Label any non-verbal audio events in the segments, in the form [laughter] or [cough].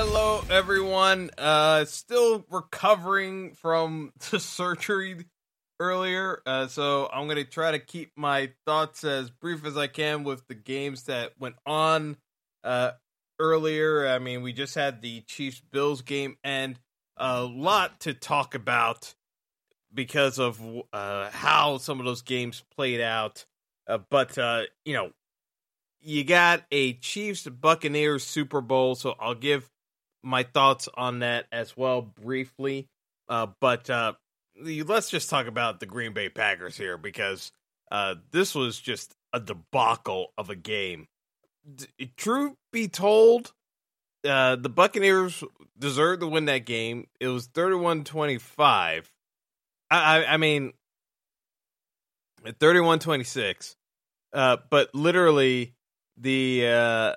Hello, everyone. Uh, still recovering from [laughs] the surgery earlier, uh, so I'm gonna try to keep my thoughts as brief as I can with the games that went on uh, earlier. I mean, we just had the Chiefs Bills game, and a lot to talk about because of uh, how some of those games played out. Uh, but uh, you know, you got a Chiefs Buccaneers Super Bowl, so I'll give my thoughts on that as well briefly. Uh, but uh, let's just talk about the Green Bay Packers here because uh, this was just a debacle of a game. D- truth be told, uh, the Buccaneers deserved to win that game. It was 31 25. I, I, mean, 31 26. Uh, but literally, the. Uh,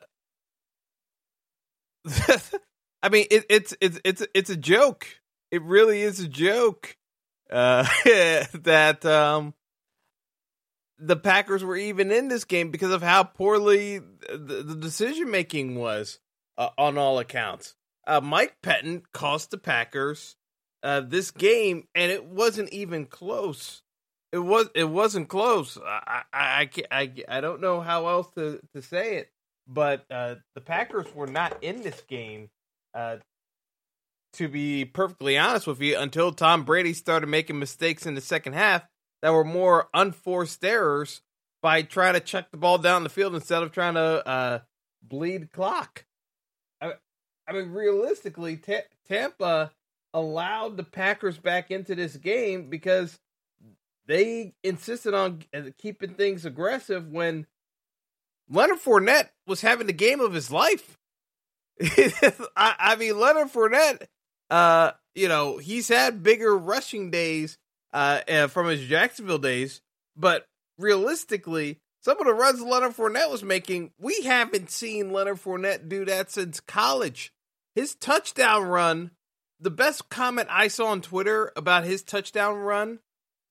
[laughs] I mean, it, it's it's it's it's a joke. It really is a joke uh, [laughs] that um, the Packers were even in this game because of how poorly the, the decision making was uh, on all accounts. Uh, Mike Pettine cost the Packers uh, this game, and it wasn't even close. It was it wasn't close. I I I, I, I don't know how else to, to say it, but uh, the Packers were not in this game uh, to be perfectly honest with you, until Tom Brady started making mistakes in the second half that were more unforced errors by trying to chuck the ball down the field instead of trying to uh, bleed clock. I, I mean, realistically, T- Tampa allowed the Packers back into this game because they insisted on uh, keeping things aggressive when Leonard Fournette was having the game of his life. [laughs] I, I, mean, Leonard Fournette, uh, you know, he's had bigger rushing days uh, uh, from his Jacksonville days, but realistically, some of the runs Leonard Fournette was making, we haven't seen Leonard Fournette do that since college. His touchdown run, the best comment I saw on Twitter about his touchdown run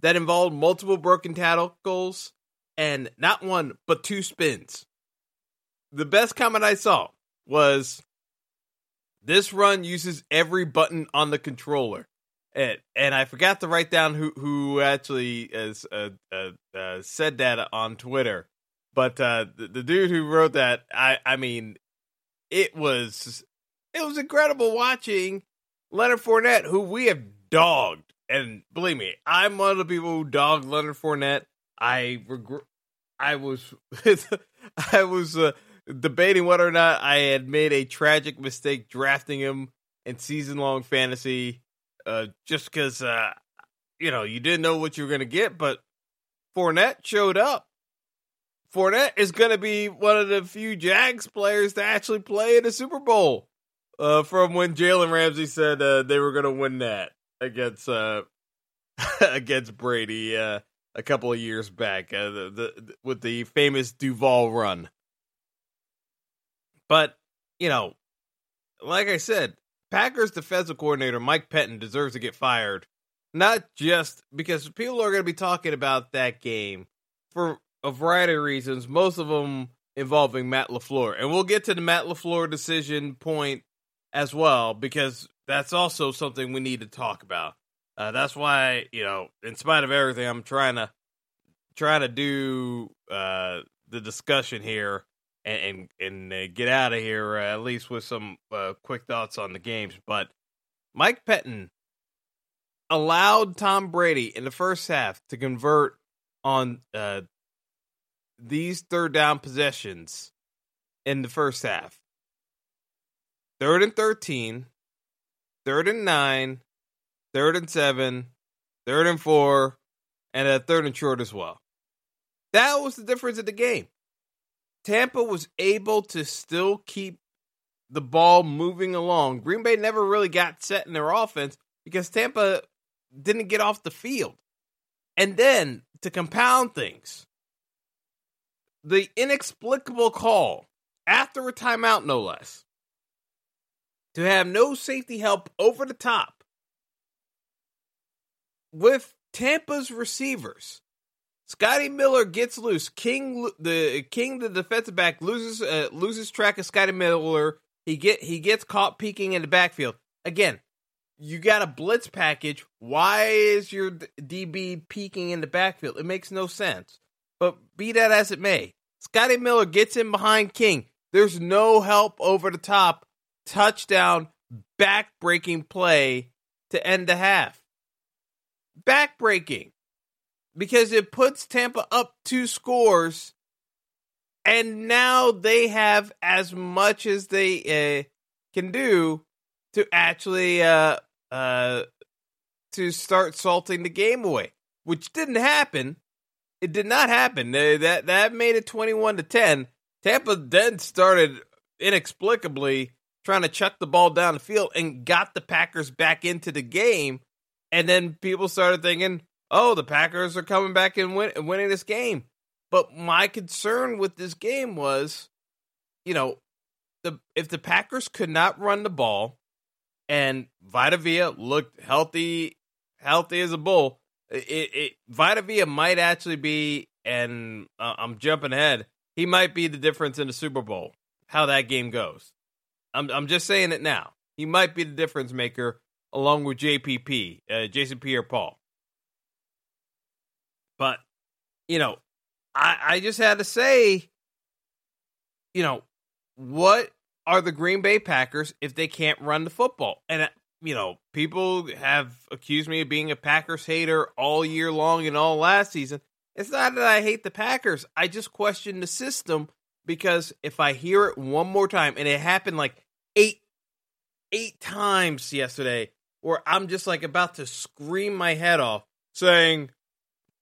that involved multiple broken tackles and not one, but two spins. The best comment I saw was this run uses every button on the controller. And, and I forgot to write down who who actually has uh, uh, uh, said that on Twitter, but uh, the, the dude who wrote that, I I mean, it was it was incredible watching Leonard Fournette, who we have dogged, and believe me, I'm one of the people who dogged Leonard Fournette. I regret, I was, [laughs] I was uh, debating whether or not I had made a tragic mistake drafting him in season long fantasy, uh, just because uh, you know you didn't know what you were going to get. But Fournette showed up. Fournette is going to be one of the few Jags players to actually play in a Super Bowl. Uh, from when Jalen Ramsey said uh, they were going to win that against uh, [laughs] against Brady uh, a couple of years back, the, the, with the famous Duval run. But, you know, like I said, Packers defensive coordinator Mike Pettine deserves to get fired. Not just because people are going to be talking about that game for a variety of reasons, most of them involving Matt LaFleur. And we'll get to the Matt LaFleur decision point as well, because that's also something we need to talk about. Uh, that's why, you know, in spite of everything, I'm trying to try to do uh, the discussion here and and, and get out of here uh, at least with some uh, quick thoughts on the games. But Mike Pettine allowed Tom Brady in the first half to convert on uh, these third down possessions in the first half. Third and 13, third and 9, third and 7, third and 4, and a third and short as well. That was the difference of the game. Tampa was able to still keep the ball moving along. Green Bay never really got set in their offense because Tampa didn't get off the field. And then to compound things, the inexplicable call after a timeout, no less, to have no safety help over the top with Tampa's receivers. Scotty Miller gets loose. King, the King, the defensive back, loses uh, loses track of Scotty Miller. He get he gets caught peeking in the backfield. Again, you got a blitz package. Why is your DB peeking in the backfield? It makes no sense. But be that as it may, Scotty Miller gets in behind King. There's no help over the top. Touchdown, back breaking play to end the half. Back breaking. Because it puts Tampa up two scores. And now they have as much as they uh, can do to actually uh, uh, to start salting the game away, which didn't happen. It did not happen. That that made it twenty one to ten. Tampa then started inexplicably trying to chuck the ball down the field and got the Packers back into the game. And then people started thinking, "Oh, the Packers are coming back and win, winning this game." But my concern with this game was, you know, the if the Packers could not run the ball, and Vita Vea looked healthy, healthy as a bull. It, it Vita Vea might actually be, and uh, I'm jumping ahead. He might be the difference in the Super Bowl. How that game goes. I'm I'm just saying it now. He might be the difference maker along with JPP, uh, Jason Pierre-Paul. But you know, I I just had to say, you know, what are the Green Bay Packers if they can't run the football? And, you know, people have accused me of being a Packers hater all year long and all last season. It's not that I hate the Packers. I just question the system because if I hear it one more time, and it happened like eight, eight times yesterday, where I'm just like about to scream my head off saying,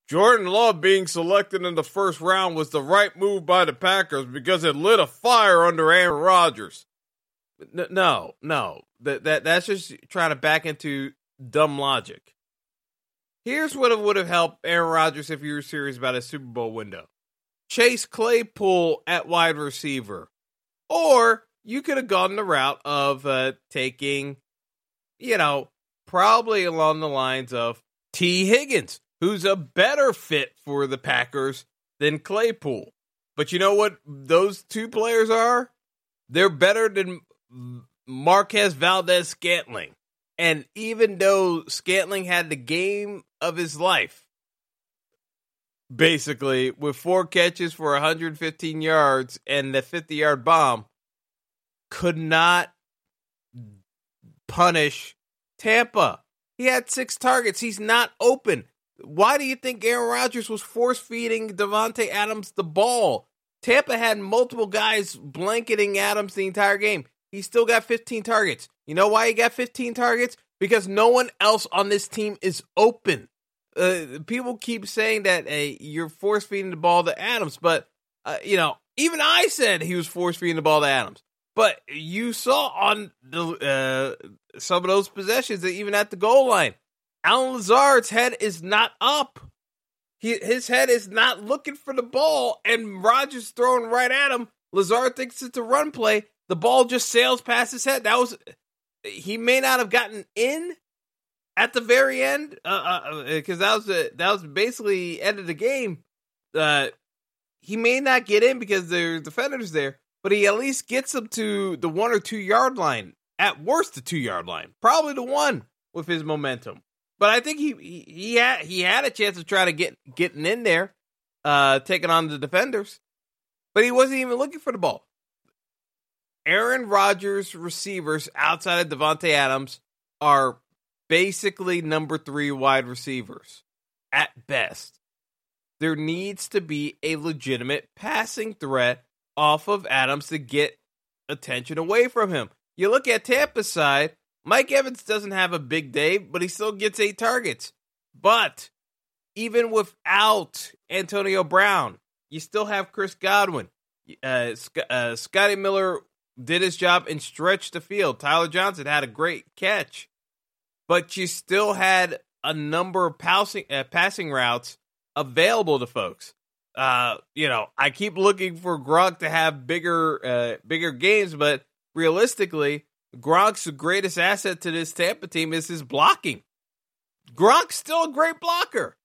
Jordan Love being selected in the first round was the right move by the Packers because it lit a fire under Aaron Rodgers. No, no, that that that's just trying to back into dumb logic. Here's what would have helped Aaron Rodgers if you were serious about a Super Bowl window: Chase Claypool at wide receiver, or you could have gone the route of uh, taking, you know, probably along the lines of Tee Higgins who's a better fit for the Packers than Claypool. But you know what those two players are? They're better than Marquez Valdes Scantling. And even though Scantling had the game of his life, basically, with four catches for 115 yards and the 50 yard bomb, could not punish Tampa. He had six targets. He's not open. Why do you think Aaron Rodgers was force feeding Davante Adams the ball? Tampa had multiple guys blanketing Adams the entire game. He still got 15 targets. You know why he got 15 targets? Because no one else on this team is open. Uh, people keep saying that hey, you're force feeding the ball to Adams, but uh, you know, even I said he was force feeding the ball to Adams. But you saw on the, uh, some of those possessions that even at the goal line, Allen Lazard's head is not up. He, his head is not looking for the ball, and Rodgers throwing right at him. Lazard thinks it's a run play. The ball just sails past his head. That was he may not have gotten in at the very end because uh, uh, that was a, that was basically end of the game. Uh, he may not get in because there's defenders there, but he at least gets him to the one or two yard line. At worst, the two yard line, probably the one with his momentum. But I think he he, had he had a chance of trying to get getting in there, uh, taking on the defenders, but he wasn't even looking for the ball. Aaron Rodgers receivers outside of Davante Adams are basically number three wide receivers at best. There needs to be a legitimate passing threat off of Adams to get attention away from him. You look at Tampa's side, Mike Evans doesn't have a big day, but he still gets eight targets. But even without Antonio Brown, you still have Chris Godwin. Uh, uh, Scotty Miller did his job and stretched the field. Tyler Johnson had a great catch, but you still had a number of passing uh, passing routes available to folks. Uh, you know, I keep looking for Gronk to have bigger uh, bigger games, but realistically, Gronk's greatest asset to this Tampa team is his blocking. Gronk's still a great blocker.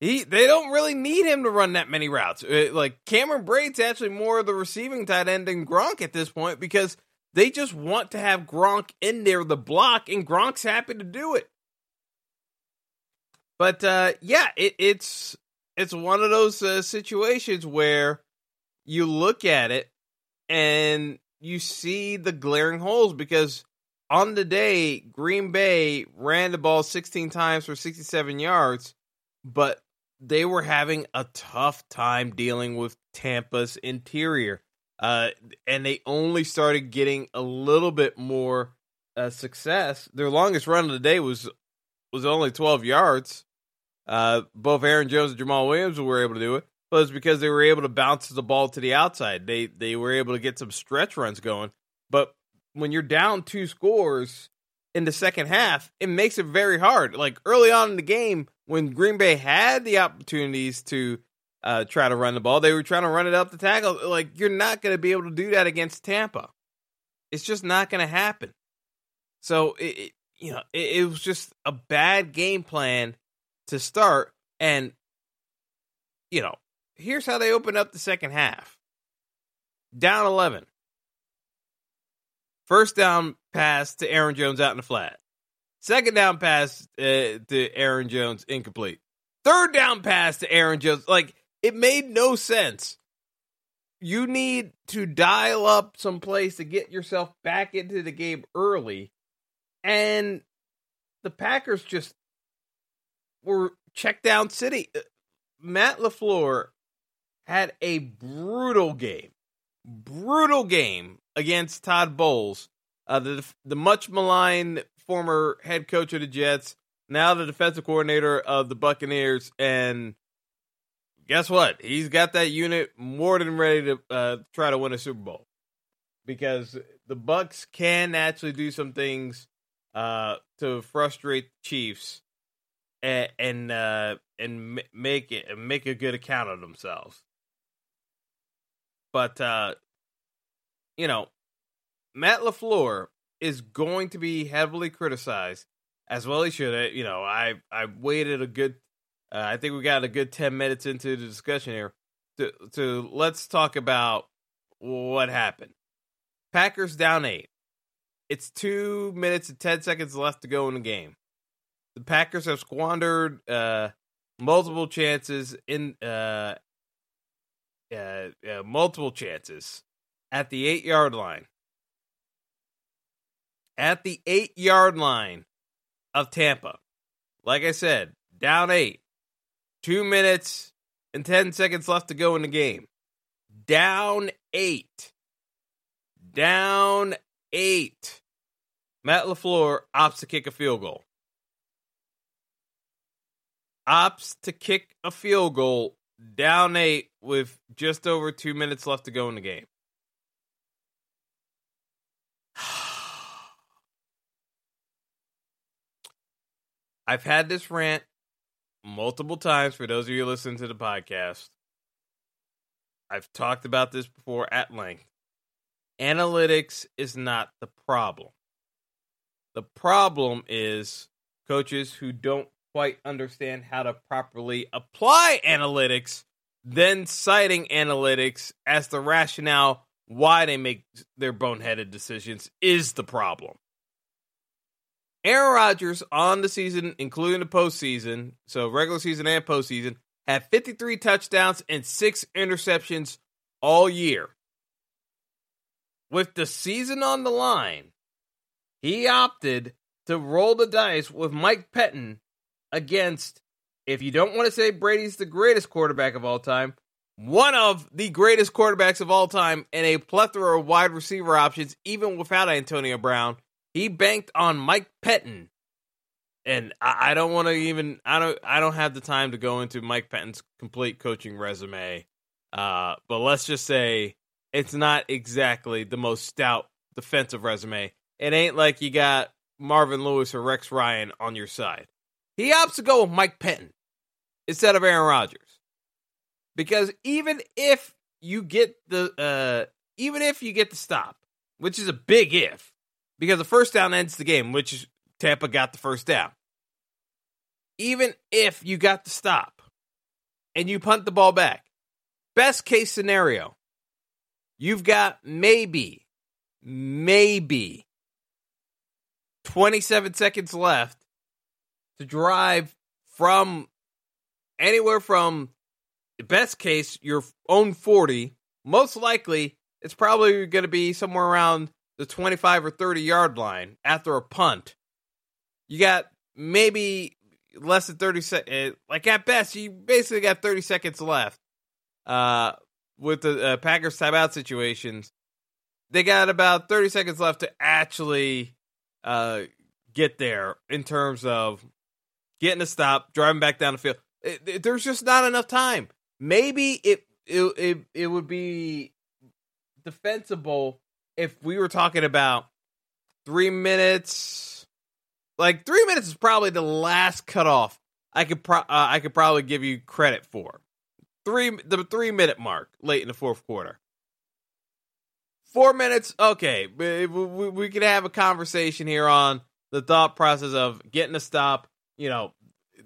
He they don't really need him to run that many routes. Uh, like Cameron Brate's actually more of the receiving tight end than Gronk at this point because they just want to have Gronk in there the block, and Gronk's happy to do it. But uh, yeah, it, it's it's one of those uh, situations where you look at it and you see the glaring holes because on the day Green Bay ran the ball 16 times for 67 yards, but they were having a tough time dealing with Tampa's interior. Uh, and they only started getting a little bit more uh, success. Their longest run of the day was was only 12 yards. Uh, both Aaron Jones and Jamaal Williams were able to do it, it's because they were able to bounce the ball to the outside. They they were able to get some stretch runs going. But when you're down two scores in the second half, it makes it very hard. Like early on in the game, when Green Bay had the opportunities to uh, try to run the ball, they were trying to run it up the tackle. Like you're not going to be able to do that against Tampa. It's just not going to happen. So it, it you know it, it was just a bad game plan to start, and you know here's how they opened up the second half. Down eleven. First down pass to Aaron Jones out in the flat. Second down pass uh, to Aaron Jones, incomplete. Third down pass to Aaron Jones. Like, it made no sense. You need to dial up some place to get yourself back into the game early. And the Packers just were check down city. Uh, Matt LaFleur had a brutal game. Brutal game against Todd Bowles. Uh, the the much maligned former head coach of the Jets, now the defensive coordinator of the Buccaneers, and guess what? He's got that unit more than ready to uh, try to win a Super Bowl because the Bucks can actually do some things uh, to frustrate the Chiefs and and uh, and make it and make a good account of themselves. But uh, you know, Matt LaFleur is going to be heavily criticized, as well he should. You know, I I waited a good, uh, I think we got a good ten minutes into the discussion here. To to let's talk about what happened. Packers down eight. It's two minutes and ten seconds left to go in the game. The Packers have squandered uh, multiple chances in uh, uh, multiple chances at the eight yard line at the eight yard line of Tampa. Like I said, down eight, two minutes and 10 seconds left to go in the game. Down eight. Down eight. Matt LaFleur opts to kick a field goal. Opts to kick a field goal down eight with just over two minutes left to go in the game. [sighs] I've had this rant multiple times for those of you listening to the podcast. I've talked about this before at length. Analytics is not the problem. The problem is coaches who don't quite understand how to properly apply analytics, then citing analytics as the rationale why they make their boneheaded decisions is the problem. Aaron Rodgers on the season, including the postseason, so regular season and postseason, had 53 touchdowns and six interceptions all year. With the season on the line, he opted to roll the dice with Mike Pettine against, if you don't want to say Brady's the greatest quarterback of all time, one of the greatest quarterbacks of all time and a plethora of wide receiver options, even without Antonio Brown. He banked on Mike Pettine. And I, don't want to even I don't I don't have the time to go into Mike Pettine's complete coaching resume. Uh, but let's just say it's not exactly the most stout defensive resume. It ain't like you got Marvin Lewis or Rex Ryan on your side. He opts to go with Mike Pettine instead of Aaron Rodgers. Because even if you get the uh even if you get the stop, which is a big if, because the first down ends the game, which Tampa got the first down. Even if you got the stop and you punt the ball back, best case scenario, you've got maybe, maybe 27 seconds left to drive from anywhere from the best case your own 40 most likely it's probably going to be somewhere around the 25 or 30 yard line after a punt. You got maybe less than 30 seconds eh, like at best you basically got 30 seconds left uh with the uh, packers timeout situations. They got about 30 seconds left to actually uh get there in terms of getting a stop driving back down the field it, it, there's just not enough time maybe it it it, it would be defensible if we were talking about three minutes. Like three minutes is probably the last cutoff I could pro- uh, I could probably give you credit for. Three the three minute mark late in the fourth quarter. Four minutes, okay. We, we, we could have a conversation here on the thought process of getting a stop. You know,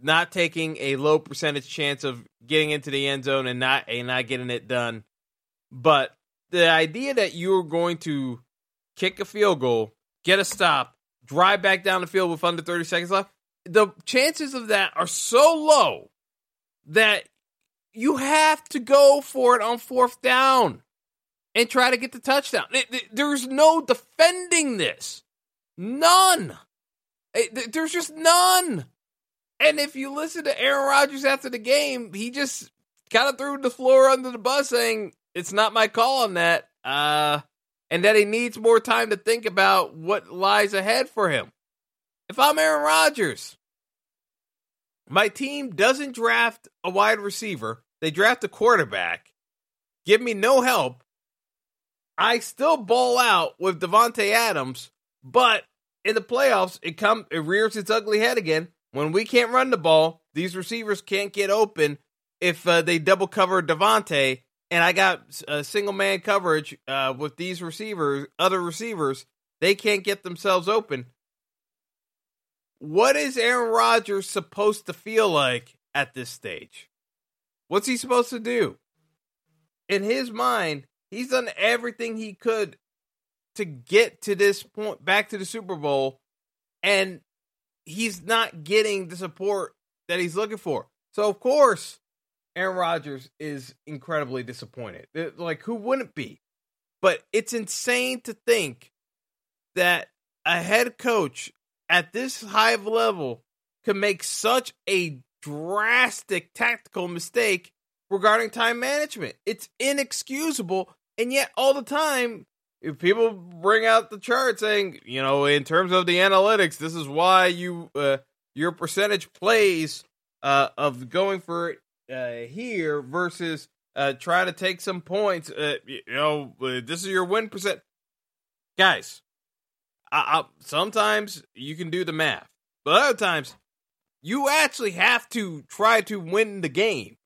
not taking a low percentage chance of getting into the end zone and not and not getting it done. But the idea that you're going to kick a field goal, get a stop, drive back down the field with under 30 seconds left, the chances of that are so low that you have to go for it on fourth down and try to get the touchdown. There's no defending this. None. Eh, there's just none. And if you listen to Aaron Rodgers after the game, he just kind of threw LaFleur under the bus saying, it's not my call on that. Uh, and that he needs more time to think about what lies ahead for him. If I'm Aaron Rodgers, my team doesn't draft a wide receiver, they draft a quarterback, give me no help. I still ball out with Davante Adams, but in the playoffs, it come it rears its ugly head again when we can't run the ball, these receivers can't get open if uh, they double cover Davante, and I got a single man coverage uh, with these receivers, other receivers, they can't get themselves open. What is Aaron Rodgers supposed to feel like at this stage? What's he supposed to do? In his mind, he's done everything he could to get to this point, back to the Super Bowl, and he's not getting the support that he's looking for. So of course, Aaron Rodgers is incredibly disappointed. Like who wouldn't be? But it's insane to think that a head coach at this high of level could make such a drastic tactical mistake regarding time management. It's inexcusable, and yet all the time if people bring out the chart saying, you know, in terms of the analytics, this is why you uh, your percentage plays uh, of going for it uh, here versus uh, try to take some points. Uh, you know, uh, this is your win percent, guys. I, I, sometimes you can do the math, but other times you actually have to try to win the game,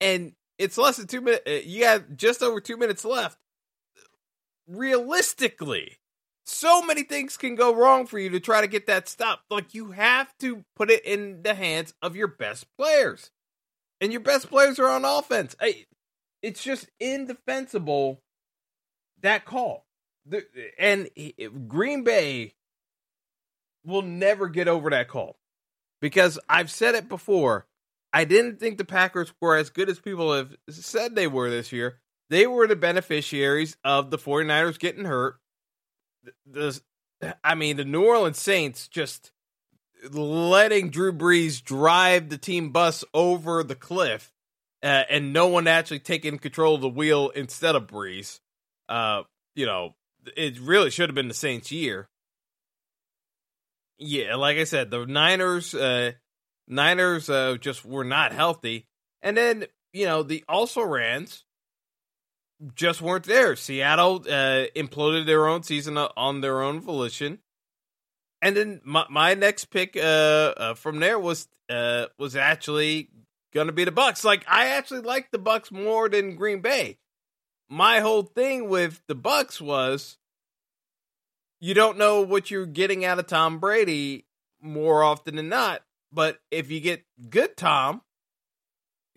and it's less than two minutes. Uh, you got just over two minutes left realistically, so many things can go wrong for you to try to get that stop. Like you have to put it in the hands of your best players. And your best players are on offense. It's just indefensible that call. And Green Bay will never get over that call. Because I've said it before. I didn't think the Packers were as good as people have said they were this year they were the beneficiaries of the 49ers getting hurt. The I mean, the New Orleans Saints just letting Drew Brees drive the team bus over the cliff, uh, and no one actually taking control of the wheel instead of Brees. Uh, you know, it really should have been the Saints' year. Yeah, like I said, the Niners, uh, Niners uh, just were not healthy, and then you know the also rans just weren't there. Seattle uh, imploded their own season on their own volition, and then my, my next pick uh, uh, from there was uh, was actually going to be the Bucks. Like I actually like the Bucks more than Green Bay. My whole thing with the Bucks was you don't know what you're getting out of Tom Brady more often than not. But if you get good Tom,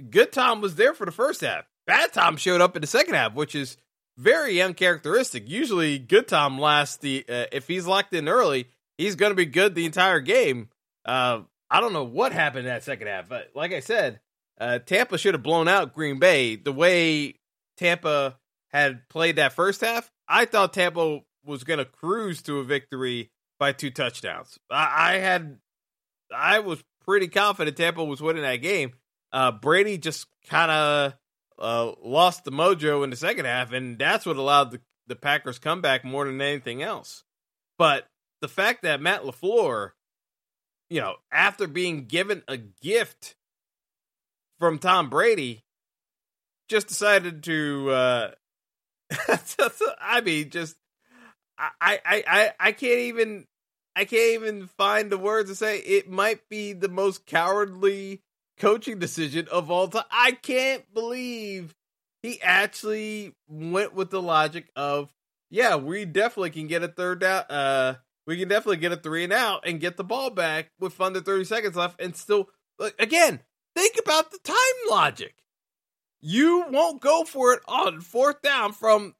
good Tom was there for the first half. Bad Tom showed up in the second half, which is very uncharacteristic. Usually, good Tom lasts the uh, if he's locked in early, he's going to be good the entire game. Uh, I don't know what happened in that second half, but like I said, uh, Tampa should have blown out Green Bay the way Tampa had played that first half. I thought Tampa was going to cruise to a victory by two touchdowns. I, I, had, I was pretty confident Tampa was winning that game. Uh, Brady just kind of uh, lost the mojo in the second half, and that's what allowed the, the Packers comeback more than anything else. But the fact that Matt LaFleur, you know, after being given a gift from Tom Brady, just decided to, uh, [laughs] I mean, just I, I, I, I can't even I can't even find the words to say it might be the most cowardly coaching decision of all time. I can't believe he actually went with the logic of, yeah, we definitely can get a third down. Uh, we can definitely get a three and out and get the ball back with under 30 seconds left and still, again, think about the time logic. You won't go for it on fourth down from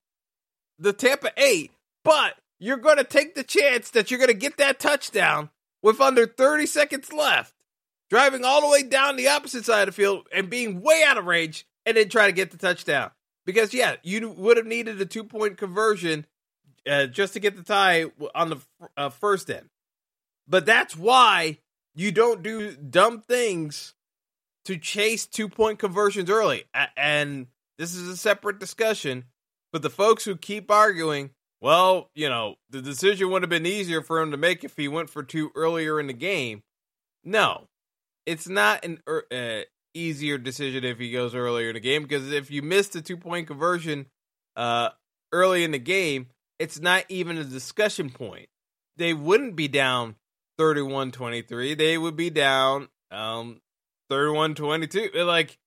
the Tampa 8 but you're going to take the chance that you're going to get that touchdown with under 30 seconds left, driving all the way down the opposite side of the field and being way out of range, and then try to get the touchdown. Because, yeah, you would have needed a two point conversion uh, just to get the tie on the uh, first end. But that's why you don't do dumb things to chase two point conversions early. And this is a separate discussion. But the folks who keep arguing well, you know, the decision would have been easier for him to make if he went for two earlier in the game. No, it's not an uh, easier decision if he goes earlier in the game because if you miss the two point conversion uh, early in the game, it's not even a discussion point. They wouldn't be down 31 23. They would be down um, 31 22. Like,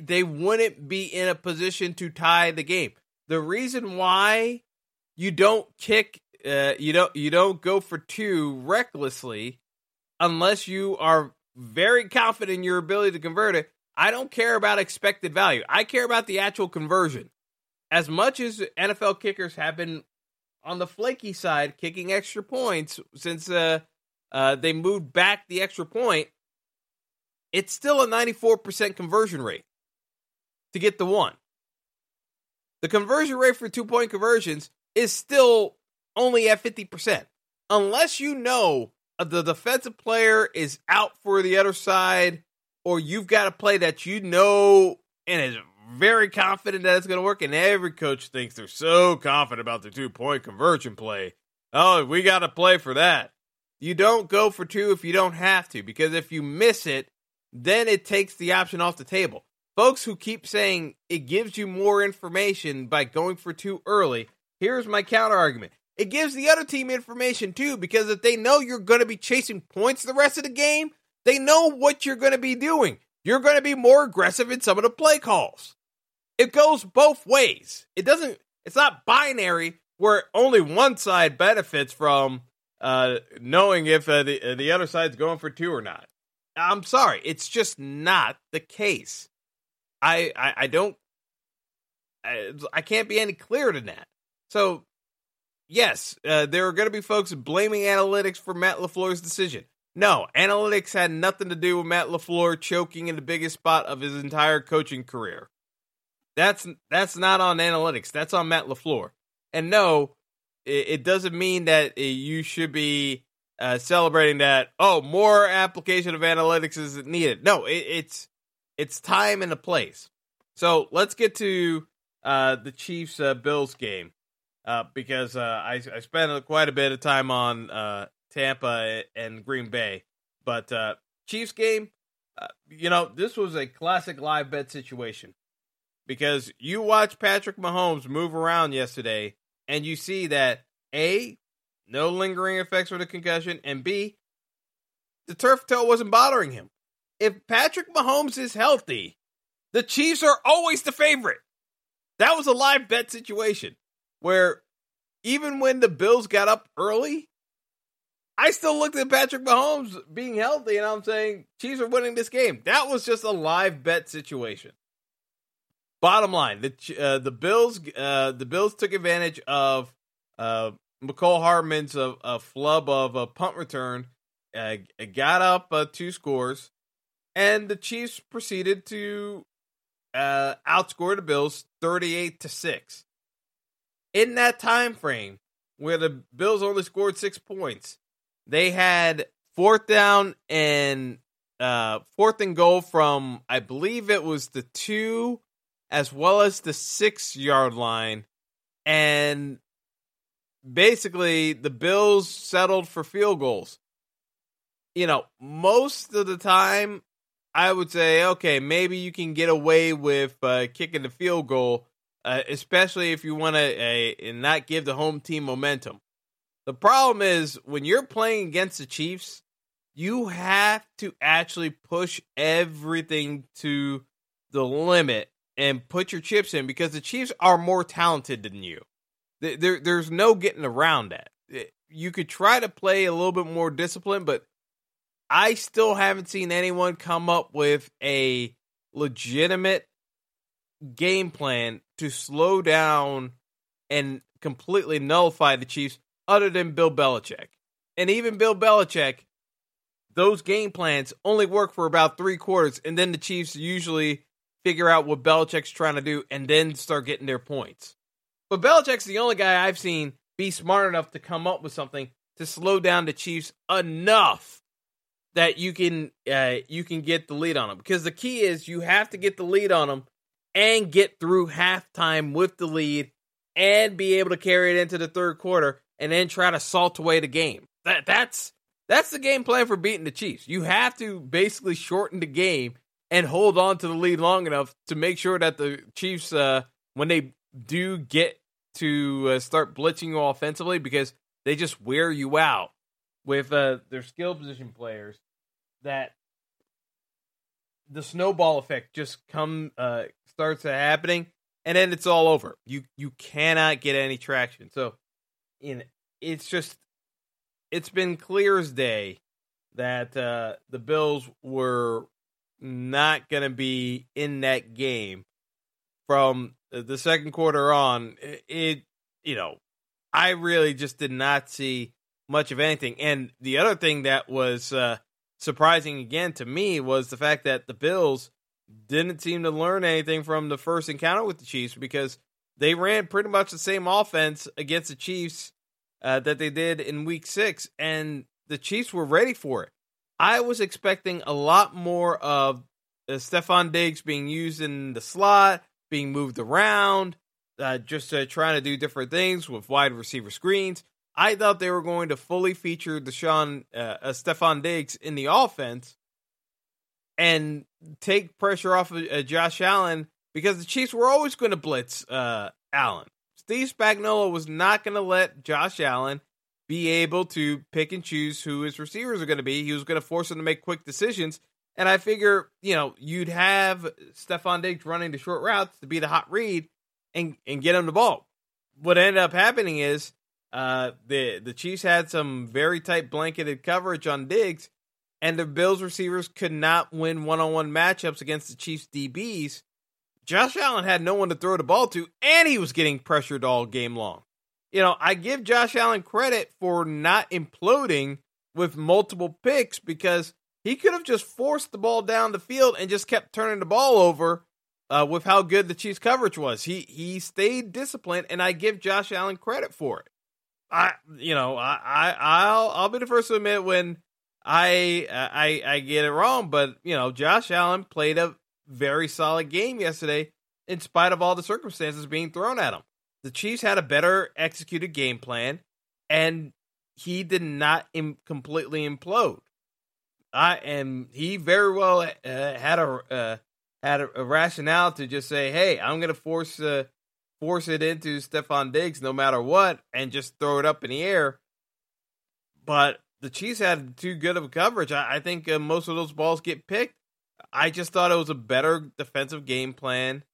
they wouldn't be in a position to tie the game. The reason why you don't kick uh, you don't you don't go for two recklessly unless you are very confident in your ability to convert it. I don't care about expected value. I care about the actual conversion. As much as NFL kickers have been on the flaky side kicking extra points since uh, uh, they moved back the extra point, it's still a 94% conversion rate to get the one. The conversion rate for two point conversions is still only at 50%. Unless you know Uh, the defensive player is out for the other side, or you've got a play that you know and is very confident that it's going to work, and every coach thinks they're so confident about the two point conversion play. Oh, we got to play for that. You don't go for two if you don't have to, because if you miss it, then it takes the option off the table. Folks who keep saying it gives you more information by going for two early, Here's my counter argument. It gives the other team information too, because if they know you're going to be chasing points the rest of the game, they know what you're going to be doing. You're going to be more aggressive in some of the play calls. It goes both ways. It doesn't, it's not binary where only one side benefits from uh, knowing if uh, the, uh, the other side's going for two or not. I'm sorry. It's just not the case. I, I, I don't, I, I can't be any clearer than that. So, yes, uh, there are going to be folks blaming analytics for Matt LaFleur's decision. No, analytics had nothing to do with Matt LaFleur choking in the biggest spot of his entire coaching career. That's that's not on analytics. That's on Matt LaFleur. And no, it, it doesn't mean that you should be uh, celebrating that. Oh, more application of analytics is needed. No, it, it's it's time and a place. So let's get to uh, the Chiefs uh, Bills game uh, because uh, I, I spent quite a bit of time on uh, Tampa and Green Bay, but uh, Chiefs game, you know, this was a classic live bet situation because you watch Patrick Mahomes move around yesterday and you see that A, no lingering effects from the concussion, and B, the turf toe wasn't bothering him. If Patrick Mahomes is healthy, the Chiefs are always the favorite. That was a live bet situation where even when the Bills got up early, I still looked at Patrick Mahomes being healthy and I'm saying Chiefs are winning this game. That was just a live bet situation. Bottom line, the uh, the Bills uh, the Bills took advantage of uh, Mecole Hardman's a, a, flub of a punt return, uh, got up uh, two scores, and the Chiefs proceeded to uh, outscore the Bills thirty eight to six. In that time frame, where the Bills only scored six points, they had fourth down and uh, fourth and goal from I believe it was the two as well as the six yard line. And basically, the Bills settled for field goals. You know, most of the time, I would say, okay, maybe you can get away with uh, kicking the field goal, uh, especially if you want to uh, not give the home team momentum. The problem is when you're playing against the Chiefs, you have to actually push everything to the limit and put your chips in because the Chiefs are more talented than you. There, there's no getting around that. Eh, you could try to play a little bit more disciplined, but I still haven't seen anyone come up with a legitimate game plan to slow down and completely nullify the Chiefs other than Bill Belichick. And even Bill Belichick, those game plans only work for about three quarters, and then the Chiefs usually figure out what Belichick's trying to do, and then start getting their points. But Belichick's the only guy I've seen be smart enough to come up with something to slow down the Chiefs enough that you can uh, you can get the lead on them. Because the key is you have to get the lead on them and get through halftime with the lead and be able to carry it into the third quarter and then try to salt away the game. That that's that's the game plan for beating the Chiefs. You have to basically shorten the game and hold on to the lead long enough to make sure that the Chiefs, uh, when they do get to uh, start blitzing you offensively, because they just wear you out with uh, their skill position players, that the snowball effect just come uh, starts happening, and then it's all over. You you cannot get any traction. So, in it's just it's been clear as day that uh, the Bills were not going to be in that game from the second quarter on. It, you know, I really just did not see much of anything. And the other thing that was uh, surprising again to me was the fact that the Bills didn't seem to learn anything from the first encounter with the Chiefs because they ran pretty much the same offense against the Chiefs uh, that they did in week six, and the Chiefs were ready for it. I was expecting a lot more of uh, Stefon Diggs being used in the slot, being moved around, uh, just uh, trying to do different things with wide receiver screens. I thought they were going to fully feature Deshaun, uh, uh, Stefon Diggs in the offense and take pressure off of uh, Josh Allen because the Chiefs were always going to blitz uh, Allen. Steve Spagnuolo was not going to let Josh Allen be able to pick and choose who his receivers are going to be. He was going to force them to make quick decisions. And I figure, you know, you'd have Stefon Diggs running the short routes to be the hot read and and get him the ball. What ended up happening is uh, the the Chiefs had some very tight blanketed coverage on Diggs, and the Bills receivers could not win one on one matchups against the Chiefs DBs. Josh Allen had no one to throw the ball to, and he was getting pressured all game long you know, I give Josh Allen credit for not imploding with multiple picks because he could have just forced the ball down the field and just kept turning the ball over uh, with how good the Chiefs coverage was. He he stayed disciplined, and I give Josh Allen credit for it. I you know I, I I'll I'll be the first to admit when I I I get it wrong, but you know Josh Allen played a very solid game yesterday in spite of all the circumstances being thrown at him. The Chiefs had a better executed game plan, and he did not Im- completely implode. I and he very well uh, had a uh, had a, a, rationale to just say, "Hey, I'm going to force uh, force it into Stefon Diggs no matter what, and just throw it up in the air." But the Chiefs had too good of a coverage. I, I think uh, most of those balls get picked. I just thought it was a better defensive game plan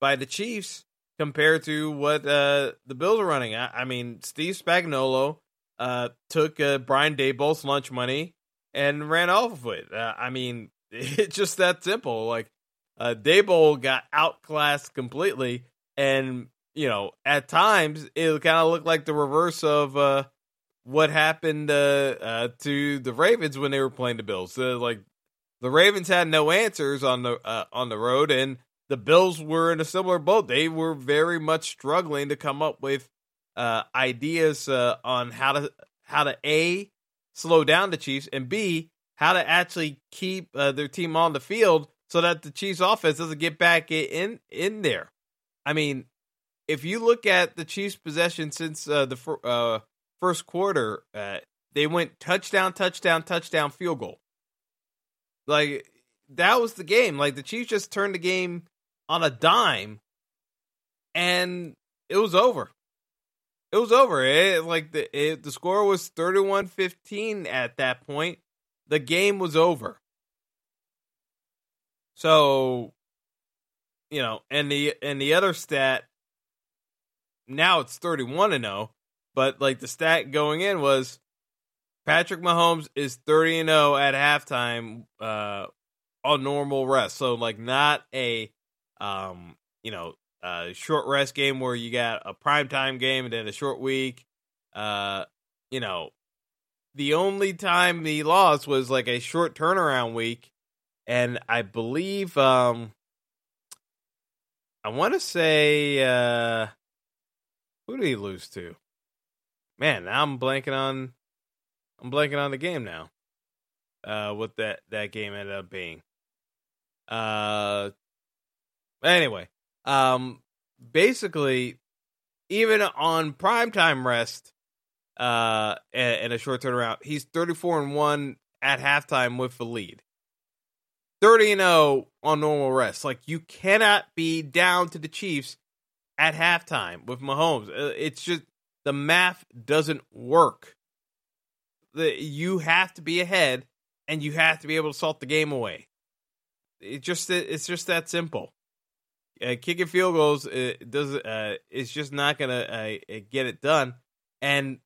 by the Chiefs compared to what uh, the Bills are running. I, I mean, Steve Spagnuolo uh, took uh, Brian Daboll's lunch money and ran off of it. Uh, I mean, [laughs] it's just that simple. Like uh, Daboll got outclassed completely, and you know, at times it kind of looked like the reverse of uh, what happened uh, uh, to the Ravens when they were playing the Bills. So, like the Ravens had no answers on the uh, on the road, and the Bills were in a similar boat. They were very much struggling to come up with uh, ideas uh, on how to how to a slow down the Chiefs and b how to actually keep uh, their team on the field so that the Chiefs offense doesn't get back in in there. I mean, if you look at the Chiefs possession since the uh, first quarter, uh, they went touchdown, touchdown, touchdown, field goal. Like that was the game. Like the Chiefs just turned the game on a dime, and it was over. It was over. It, like the it, the score was 31-15 at that point. The game was over. So, you know, and the and the other stat now it's 31 to 0, but like the stat going in was Patrick Mahomes is 30 and 0 at halftime uh on normal rest. So like not a um, you know, a short rest game where you got a prime time game and then a short week. Uh, you know, the only time he lost was like a short turnaround week, and I believe um, I want to say uh, who did he lose to? Man, now I'm blanking on I'm blanking on the game now. Uh, what that that game ended up being. Uh, anyway, um, basically, even on primetime rest, uh, and, and a short turnaround, he's 34 and 1 at halftime with the lead. 30 and 0 on normal rest. Like, you cannot be down to the Chiefs at halftime with Mahomes. Uh, it's just the math doesn't work. The, you have to be ahead and you have to be able to salt the game away. It just it's just that simple uh, kicking field goals uh, does uh, it's just not gonna uh, get it done. And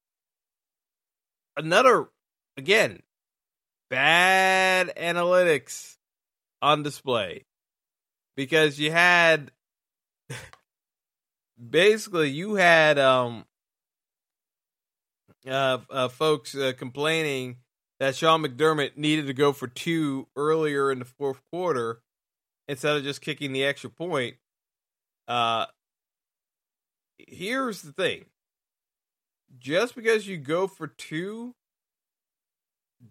another again, bad analytics on display because you had [laughs] basically you had um uh, uh folks uh, complaining that Sean McDermott needed to go for two earlier in the fourth quarter instead of just kicking the extra point. Uh, here's the thing just because you go for two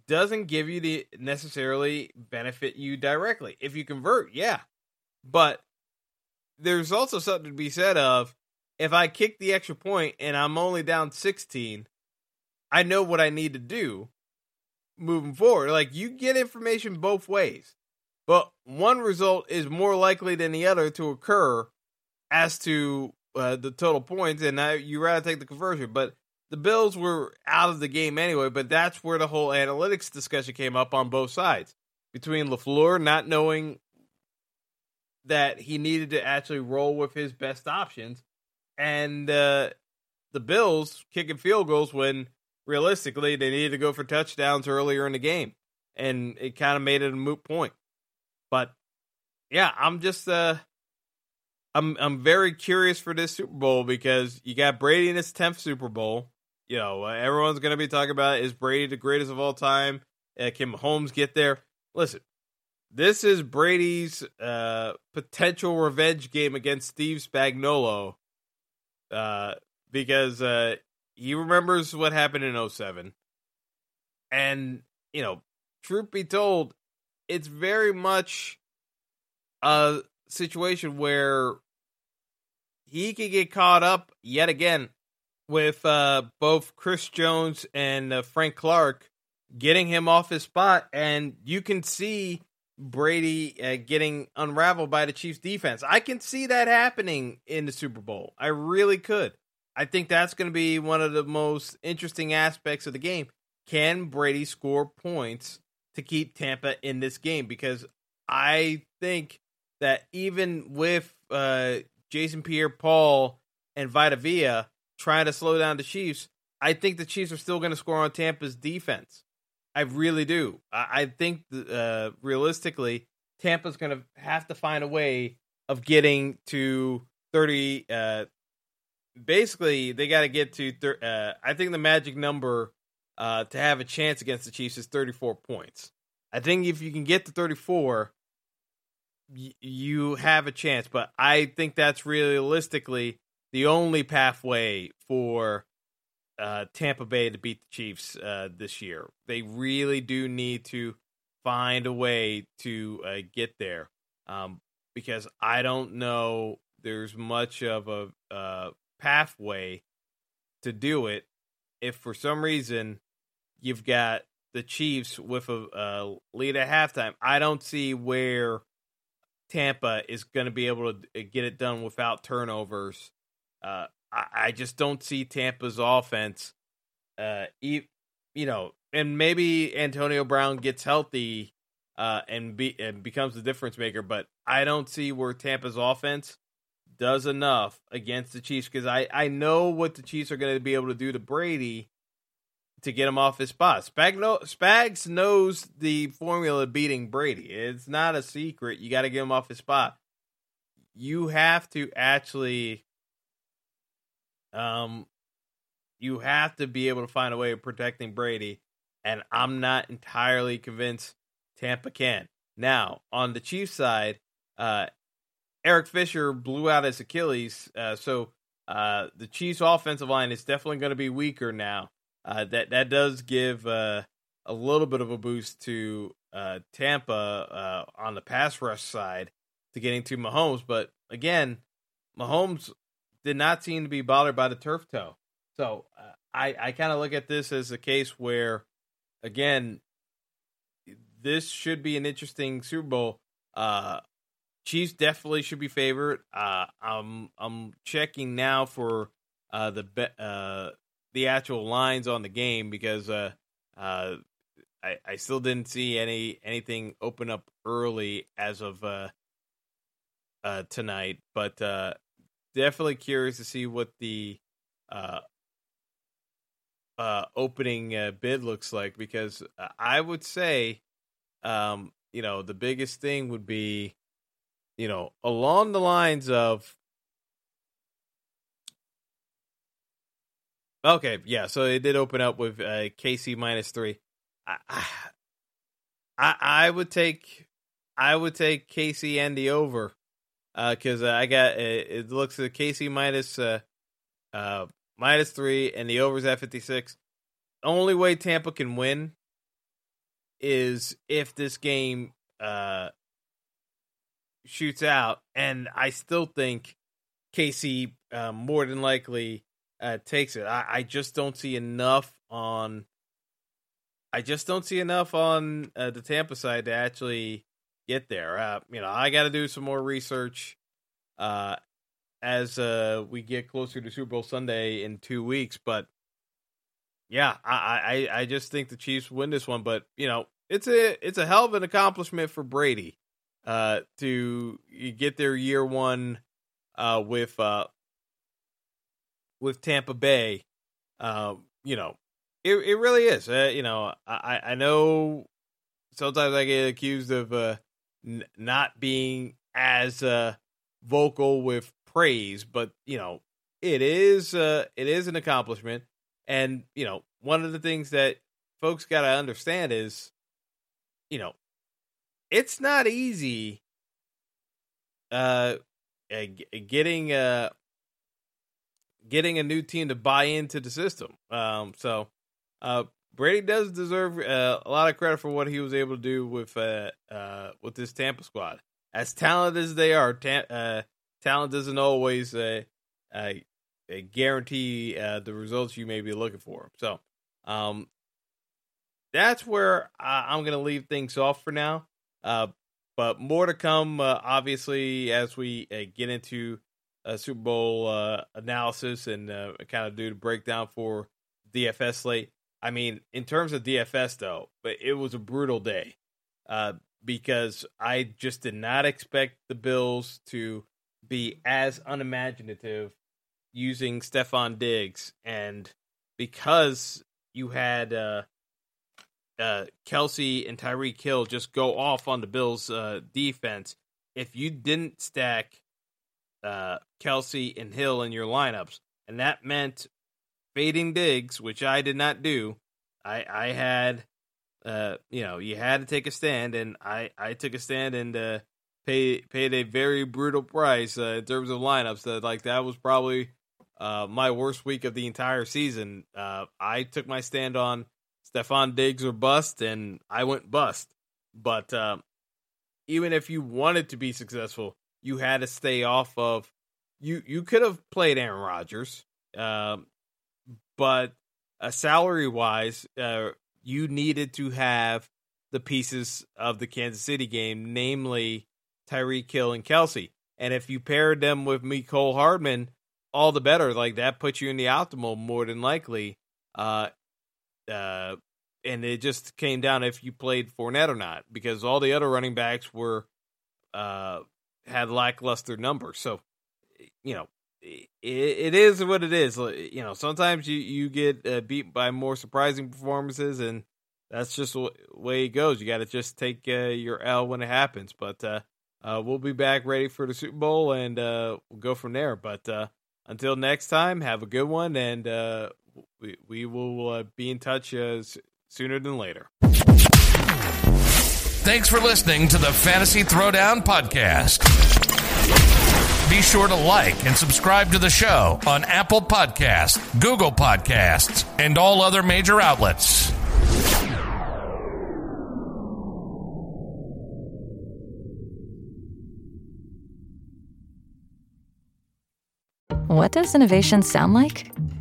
doesn't give you the necessarily benefit you directly. If you convert, yeah. But there's also something to be said of if I kick the extra point and I'm only down 16, I know what I need to do moving forward. Like you get information both ways. But one result is more likely than the other to occur as to uh, the total points, and now you rather take the conversion. But the Bills were out of the game anyway. But that's where the whole analytics discussion came up on both sides between LaFleur not knowing that he needed to actually roll with his best options, and uh, the Bills kicking field goals when realistically they needed to go for touchdowns earlier in the game, and it kind of made it a moot point. But yeah, I'm just uh I'm I'm very curious for this Super Bowl because you got Brady in his 10th Super Bowl. You know, uh, everyone's going to be talking about is Brady the greatest of all time? Uh, can Mahomes get there? Listen, this is Brady's uh, potential revenge game against Steve Spagnuolo uh, because uh, he remembers what happened in 07. And, you know, truth be told, it's very much a situation where he could get caught up yet again with uh, both Chris Jones and uh, Frank Clark getting him off his spot, and you can see Brady uh, getting unraveled by the Chiefs defense. I can see that happening in the Super Bowl. I really could. I think that's going to be one of the most interesting aspects of the game. Can Brady score points to keep Tampa in this game? Because I think that even with uh, Jason Pierre Paul and Vita Vea trying to slow down the Chiefs, I think the Chiefs are still going to score on Tampa's defense. I really do. I, I think uh, realistically, Tampa's going to have to find a way of getting to 30. Uh, basically, they got to get to. Thir- uh, I think the magic number uh, to have a chance against the Chiefs is 34 points. I think if you can get to 34, y- you have a chance. But I think that's realistically the only pathway for uh, Tampa Bay to beat the Chiefs uh, this year. They really do need to find a way to uh, get there um, because I don't know there's much of a uh, pathway to do it if for some reason you've got the Chiefs with a, a lead at halftime. I don't see where Tampa is going to be able to get it done without turnovers. Uh, I, I just don't see Tampa's offense. Uh, you know, and maybe Antonio Brown gets healthy uh, and be and becomes the difference maker, but I don't see where Tampa's offense does enough against the Chiefs because I I know what the Chiefs are going to be able to do to Brady to get him off his spot. Spag no, Spags knows the formula of beating Brady. It's not a secret. You got to get him off his spot. You have to actually um, you have to be able to find a way of protecting Brady, and I'm not entirely convinced Tampa can. Now, on the Chiefs side, uh, Eric Fisher blew out his Achilles, uh, so uh, the Chiefs' offensive line is definitely going to be weaker now. Uh, that that does give uh, a little bit of a boost to uh, Tampa uh, on the pass rush side to getting to Mahomes, but again, Mahomes did not seem to be bothered by the turf toe. So I I kind of look at this as a case where, again, this should be an interesting Super Bowl. Uh, Chiefs definitely should be favored. Uh, I'm I'm checking now for uh, the be- uh, the actual lines on the game because uh, uh, I I still didn't see any anything open up early as of uh, uh, tonight, but uh, definitely curious to see what the uh, uh, opening uh, bid looks like because I would say, um, you know, the biggest thing would be, you know, along the lines of. Okay, yeah, so it did open up with uh, KC minus three. I, I, I would take, I would take KC and the over because uh, uh, I got it, it looks at KC minus, uh, uh, minus three and the overs at 56. Only way Tampa can win is if this game uh, shoots out, and I still think KC uh, more than likely uh, takes it. I, I just don't see enough on. I just don't see enough on uh, the Tampa side to actually get there. Uh, you know, I got to do some more research uh, as uh, we get closer to Super Bowl Sunday in two weeks. But yeah, I, I I just think the Chiefs win this one. But you know, it's a it's a hell of an accomplishment for Brady uh, to get their year one uh, with uh, with Tampa Bay. Uh, you know, it it really is. Uh, you know, I I know sometimes I get accused of uh, n- not being as uh, vocal with praise, but you know, it is uh, it is an accomplishment, and you know, one of the things that folks got to understand is, you know, it's not easy. Uh, getting uh getting a new team to buy into the system. Um, so uh, Brady does deserve uh, a lot of credit for what he was able to do with uh, uh, with this Tampa squad. As talented as they are, ta- uh, talent doesn't always uh, uh, guarantee the results you may be looking for. So um, that's where I- I'm going to leave things off for now. Uh, but more to come, uh, obviously, as we uh, get into a Super Bowl uh, analysis and uh, kind of do the breakdown for DFS slate. I mean, in terms of DFS, though, but it was a brutal day uh, because I just did not expect the Bills to be as unimaginative using Stefon Diggs, and because you had uh, Kelce and Tyreek Hill just go off on the Bills' uh, defense, if you didn't stack uh, Kelce and Hill in your lineups, and that meant fading Diggs, which I did not do. I I had, uh, you know, you had to take a stand, and I I took a stand and uh, pay paid a very brutal price uh, in terms of lineups. That like that was probably uh, my worst week of the entire season. Uh, I took my stand on Stefon Diggs or bust, and I went bust. But uh, even if you wanted to be successful, you had to stay off of. You you could have played Aaron Rodgers, um, but uh, salary wise, uh, you needed to have the pieces of the Kansas City game, namely Tyreek Hill and Kelce. And if you paired them with Mecole Hardman, all the better. Like that puts you in the optimal more than likely. Uh, uh, and it just came down if you played Fournette or not, because all the other running backs were uh had lackluster numbers. So, you know, it, it is what it is. You know, sometimes you you get uh, beat by more surprising performances, and that's just the way it goes. You got to just take uh, your L when it happens. But uh, uh, we'll be back ready for the Super Bowl, and uh, we'll go from there. But until next time, have a good one, and we we will be in touch uh, sooner than later. Thanks for listening to the Fantasy Throwdown Podcast. Be sure to like and subscribe to the show on Apple Podcasts, Google Podcasts, and all other major outlets. What does innovation sound like?